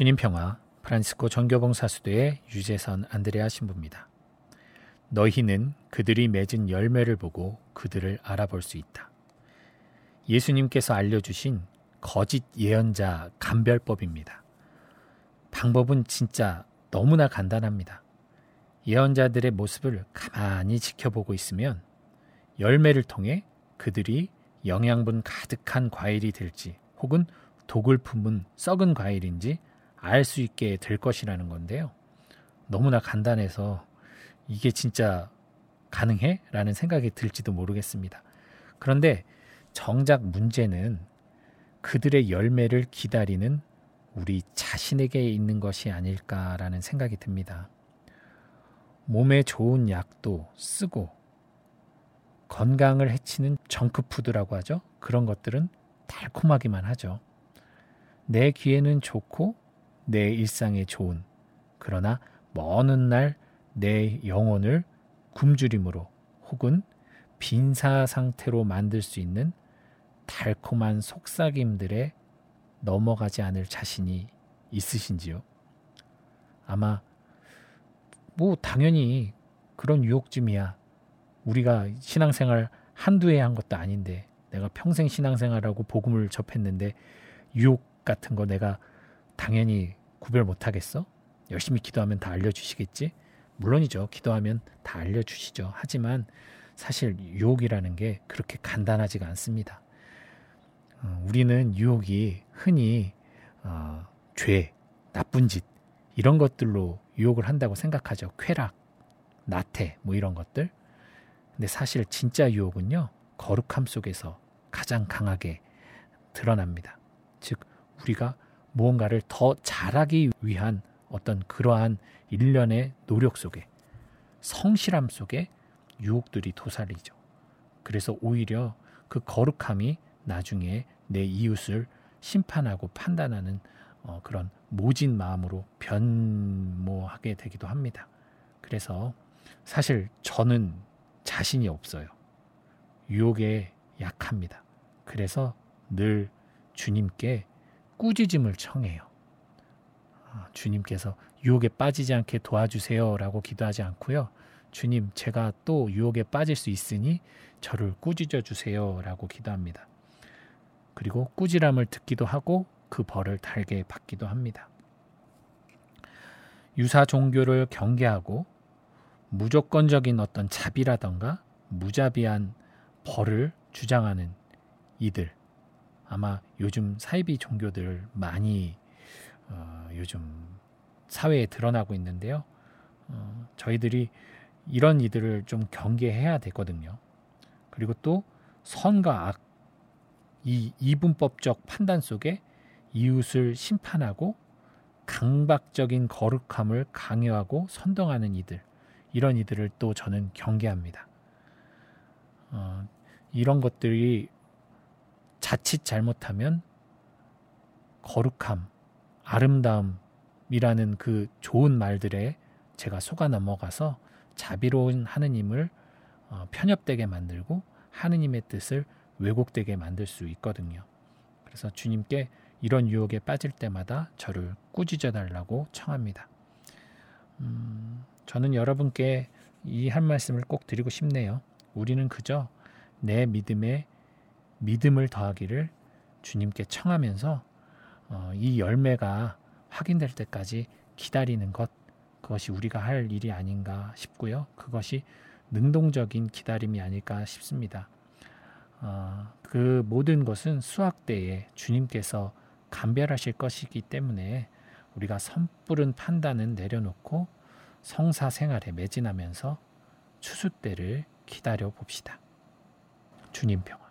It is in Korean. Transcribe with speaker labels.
Speaker 1: 주님 평화 프란시스코 전교봉 사수대의 유재선 안드레아 신부입니다. 너희는 그들이 맺은 열매를 보고 그들을 알아볼 수 있다. 예수님께서 알려주신 거짓 예언자 감별법입니다. 방법은 진짜 너무나 간단합니다. 예언자들의 모습을 가만히 지켜보고 있으면 열매를 통해 그들이 영양분 가득한 과일이 될지 혹은 독을 품은 썩은 과일인지 알 수 있게 될 것이라는 건데요. 너무나 간단해서 이게 진짜 가능해? 라는 생각이 들지도 모르겠습니다. 그런데 정작 문제는 그들의 열매를 기다리는 우리 자신에게 있는 것이 아닐까라는 생각이 듭니다. 몸에 좋은 약도 쓰고 건강을 해치는 정크푸드라고 하죠. 그런 것들은 달콤하기만 하죠. 내 귀에는 좋고 내 일상에 좋은 그러나 먼 훗날 내 영혼을 굶주림으로 혹은 빈사 상태로 만들 수 있는 달콤한 속삭임들에 넘어가지 않을 자신이 있으신지요? 아마 뭐 당연히 그런 유혹쯤이야. 우리가 신앙생활 한두 해 한 것도 아닌데 내가 평생 신앙생활하고 복음을 접했는데 유혹 같은 거 내가 당연히 구별 못 하겠어? 열심히 기도하면 다 알려주시겠지? 물론이죠. 기도하면 다 알려주시죠. 하지만 사실 유혹이라는 게 그렇게 간단하지가 않습니다. 어, 우리는 유혹이 흔히 어, 죄, 나쁜 짓 이런 것들로 유혹을 한다고 생각하죠. 쾌락, 나태 뭐 이런 것들. 근데 사실 진짜 유혹은요. 거룩함 속에서 가장 강하게 드러납니다. 즉 우리가 무언가를 더 잘하기 위한 어떤 그러한 일련의 노력 속에 성실함 속에 유혹들이 도사리죠. 그래서 오히려 그 거룩함이 나중에 내 이웃을 심판하고 판단하는 어, 그런 모진 마음으로 변모하게 되기도 합니다. 그래서 사실 저는 자신이 없어요. 유혹에 약합니다. 그래서 늘 주님께 꾸짖음을 청해요. 아, 주님께서 유혹에 빠지지 않게 도와주세요라고 기도하지 않고요. 주님, 제가 또 유혹에 빠질 수 있으니 저를 꾸짖어 주세요라고 기도합니다. 그리고 꾸지람을 듣기도 하고 그 벌을 달게 받기도 합니다. 유사 종교를 경계하고 무조건적인 어떤 자비라던가 무자비한 벌을 주장하는 이들 아마 요즘 사이비 종교들 많이 어, 요즘 사회에 드러나고 있는데요. 어, 저희들이 이런 이들을 좀 경계해야 되거든요. 그리고 또 선과 악, 이 이분법적 판단 속에 이웃을 심판하고 강박적인 거룩함을 강요하고 선동하는 이들, 이런 이들을 또 저는 경계합니다. 어, 이런 것들이 자칫 잘못하면 거룩함, 아름다움이라는 그 좋은 말들에 제가 속아 넘어가서 자비로운 하느님을 어, 편협되게 만들고 하느님의 뜻을 왜곡되게 만들 수 있거든요. 그래서 주님께 이런 유혹에 빠질 때마다 저를 꾸짖어 달라고 청합니다. 음, 저는 여러분께 이 한 말씀을 꼭 드리고 싶네요. 우리는 그저 내 믿음에 믿음을 더하기를 주님께 청하면서 어, 이 열매가 확인될 때까지 기다리는 것 그것이 우리가 할 일이 아닌가 싶고요. 그것이 능동적인 기다림이 아닐까 싶습니다. 어, 그 모든 것은 수학 때에 주님께서 감별하실 것이기 때문에 우리가 선뿌른 판단은 내려놓고 성사 생활에 매진하면서 추수 때를 기다려 봅시다. 주님 평화.